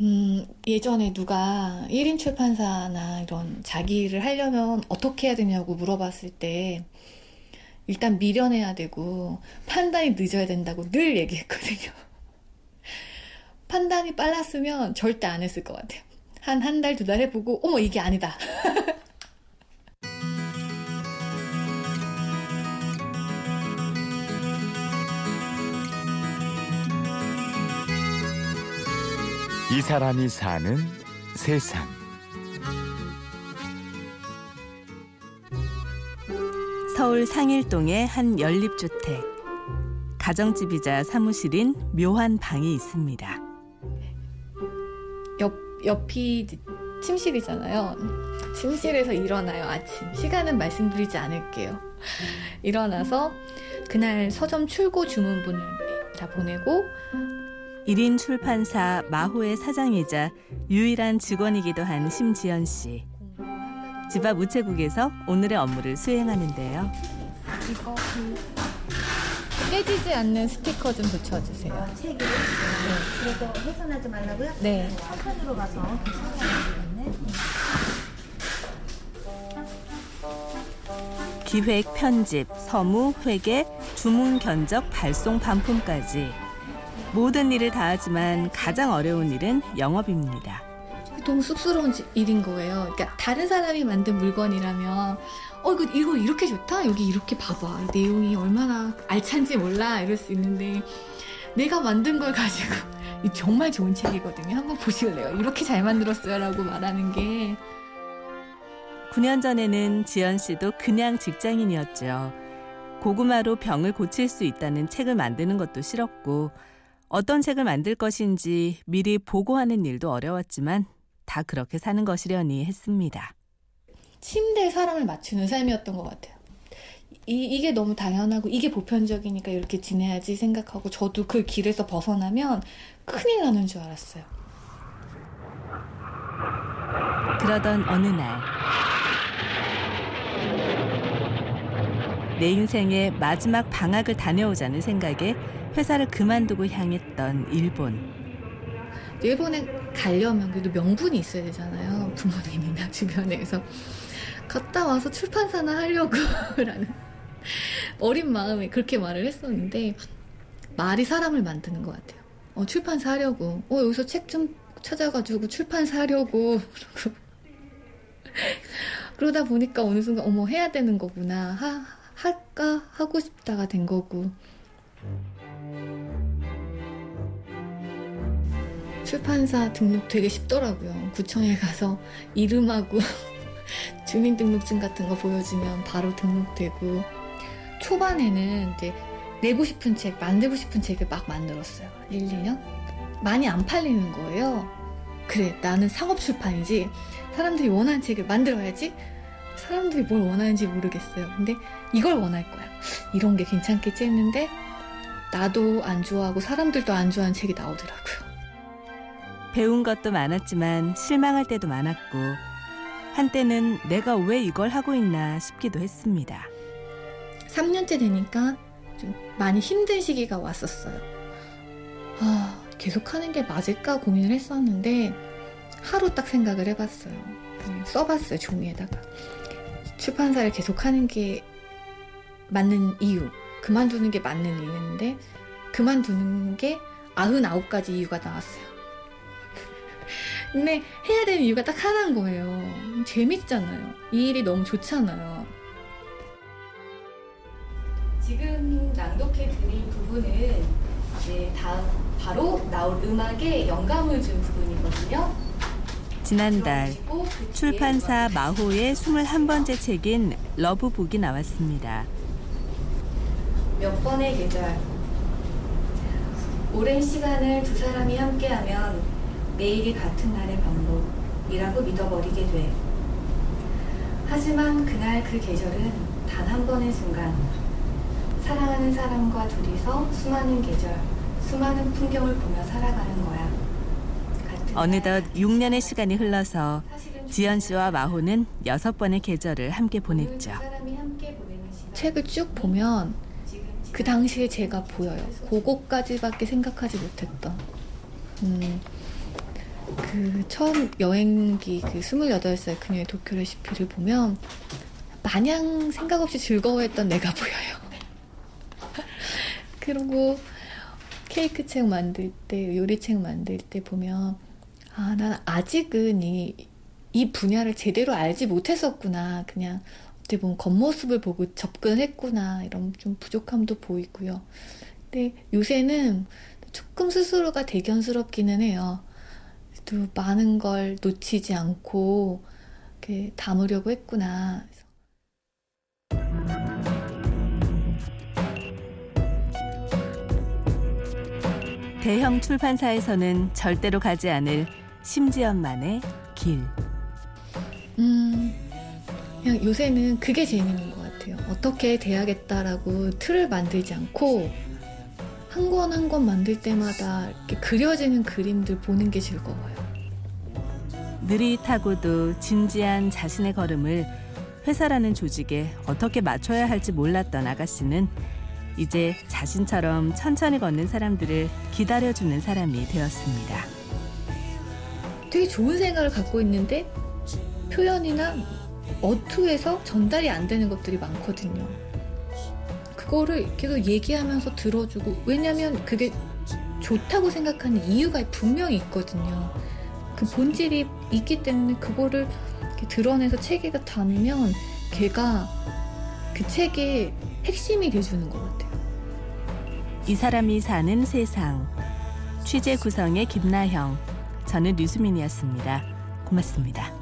음, 예전에 누가 1인 출판사나 이런 자기를 하려면 어떻게 해야 되냐고 물어봤을 때 일단 미련해야 되고 판단이 늦어야 된다고 늘 얘기했거든요. 판단이 빨랐으면 절대 안 했을 것 같아요. 한 한 달, 두 달 해보고, 어머, 이게 아니다. 이 사람이 사는 세상. 서울 상일동의 한 연립주택. 가정집이자 사무실인 묘한 방이 있습니다. 옆, 옆이 침실이잖아요. 침실에서 일어나요, 아침. 시간은 말씀드리지 않을게요. 일어나서 그날 서점 출고 주문분을 다 보내고 1인 출판사 마호의 사장이자 유일한 직원이기도 한 심지연 씨. 집 앞 우체국에서 오늘의 업무를 수행하는데요. 이거 그 깨지지 않는 스티커 좀 붙여주세요. 책을 네. 그래도 훼손하지 말라고요? 네. 한편으로 가서. 기획, 편집, 서무, 회계, 주문 견적, 발송, 반품까지 모든 일을 다 하지만 가장 어려운 일은 영업입니다. 너무 쑥스러운 지- 일인 거예요. 그러니까 다른 사람이 만든 물건이라면 어 이거 이거 이렇게 좋다 여기 이렇게 봐봐 이 내용이 얼마나 알찬지 몰라 이럴 수 있는데 내가 만든 걸 가지고 이 정말 좋은 책이거든요. 한번 보실래요? 이렇게 잘 만들었어요라고 말하는 게 9년 전에는 지연 씨도 그냥 직장인이었죠. 고구마로 병을 고칠 수 있다는 책을 만드는 것도 싫었고 어떤 책을 만들 것인지 미리 보고하는 일도 어려웠지만 다 그렇게 사는 것이려니 했습니다. 침대에 사람을 맞추는 삶이었던 것 같아요. 이, 이게 너무 당연하고 이게 보편적이니까 이렇게 지내야지 생각하고 저도 그 길에서 벗어나면 큰일 나는 줄 알았어요. 그러던 어느 날 내 인생의 마지막 방학을 다녀오자는 생각에 회사를 그만두고 향했던 일본. 일본에 가려면 그래도 명분이 있어야 되잖아요. 부모님이나 주변에서. 갔다 와서 출판사나 하려고 라는 어린 마음에 그렇게 말을 했었는데 말이 사람을 만드는 것 같아요. 어, 출판사 하려고. 어, 여기서 책 좀 찾아가지고 출판사 하려고. 그러고. 그러다 보니까 어느 순간 어머 해야 되는 거구나. 하, 할까 하고 싶다가 된 거고. 출판사 등록 되게 쉽더라고요. 구청에 가서 이름하고 주민등록증 같은 거 보여주면 바로 등록되고 초반에는 이제 내고 싶은 책, 만들고 싶은 책을 막 만들었어요. 1, 2년? 많이 안 팔리는 거예요. 그래, 나는 상업 출판이지. 사람들이 원하는 책을 만들어야지. 사람들이 뭘 원하는지 모르겠어요. 근데 이걸 원할 거야. 이런 게 괜찮겠지 했는데 나도 안 좋아하고 사람들도 안 좋아하는 책이 나오더라고요. 배운 것도 많았지만 실망할 때도 많았고 한때는 내가 왜 이걸 하고 있나 싶기도 했습니다. 3년째 되니까 좀 많이 힘든 시기가 왔었어요. 아, 계속 하는 게 맞을까 고민을 했었는데 하루 딱 생각을 해봤어요. 그냥 써봤어요, 종이에다가. 출판사를 계속 하는 게 맞는 이유, 그만두는 게 맞는 이유인데 그만두는 게 99가지 이유가 나왔어요. 근데 해야 되는 이유가 딱 하나인 거예요. 재밌잖아요. 이 일이 너무 좋잖아요. 지금 낭독해 드릴 부분은 네, 다음 바로 나올 음악에 영감을 준 부분이거든요. 지난달 출판사 마호의 21번째 책인 러브북이 나왔습니다. 몇 번의 계절 오랜 시간을 두 사람이 함께하면 매일이 같은 날의 반복이라고 믿어버리게 돼. 하지만 그날 그 계절은 단 한 번의 순간 사랑하는 사람과 둘이서 수많은 계절, 수많은 풍경을 보며 살아가는 거야. 어느덧 같은 6년의 시간. 시간이 흘러서 지연 씨와 마호는 여섯 번의 계절을 함께 보냈죠. 책을 쭉 보면 그 당시에 제가 보여요. 그거까지밖에 생각하지 못했던. 음, 그 처음 여행기 그 28살 그녀의 도쿄 레시피를 보면 마냥 생각 없이 즐거워했던 내가 보여요. 그리고 케이크 책 만들 때, 요리 책 만들 때 보면 아, 난 아직은 이, 이 분야를 제대로 알지 못했었구나. 그냥 어떻게 보면 겉모습을 보고 접근을 했구나. 이런 좀 부족함도 보이고요. 근데 요새는 조금 스스로가 대견스럽기는 해요. 또 많은 걸 놓치지 않고 이렇게 담으려고 했구나. 대형 출판사에서는 절대로 가지 않을 심지연만의 길. 음, 그냥 요새는 그게 재밌는 것 같아요. 어떻게 돼야겠다라고 틀을 만들지 않고 한 권 한 권 만들 때마다 이렇게 그려지는 그림들 보는 게 즐거워요. 느릿하고도 진지한 자신의 걸음을 회사라는 조직에 어떻게 맞춰야 할지 몰랐던 아가씨는 이제 자신처럼 천천히 걷는 사람들을 기다려주는 사람이 되었습니다. 되게 좋은 생각을 갖고 있는데 표현이나 어투에서 전달이 안 되는 것들이 많거든요. 그거를 계속 얘기하면서 들어주고 왜냐면 그게 좋다고 생각하는 이유가 분명히 있거든요. 그 본질이 있기 때문에 그거를 드러내서 책에다 담으면 걔가 그 책의 핵심이 돼주는 것 같아요. 이 사람이 사는 세상. 취재 구성의 김나형. 저는 류수민이었습니다. 고맙습니다.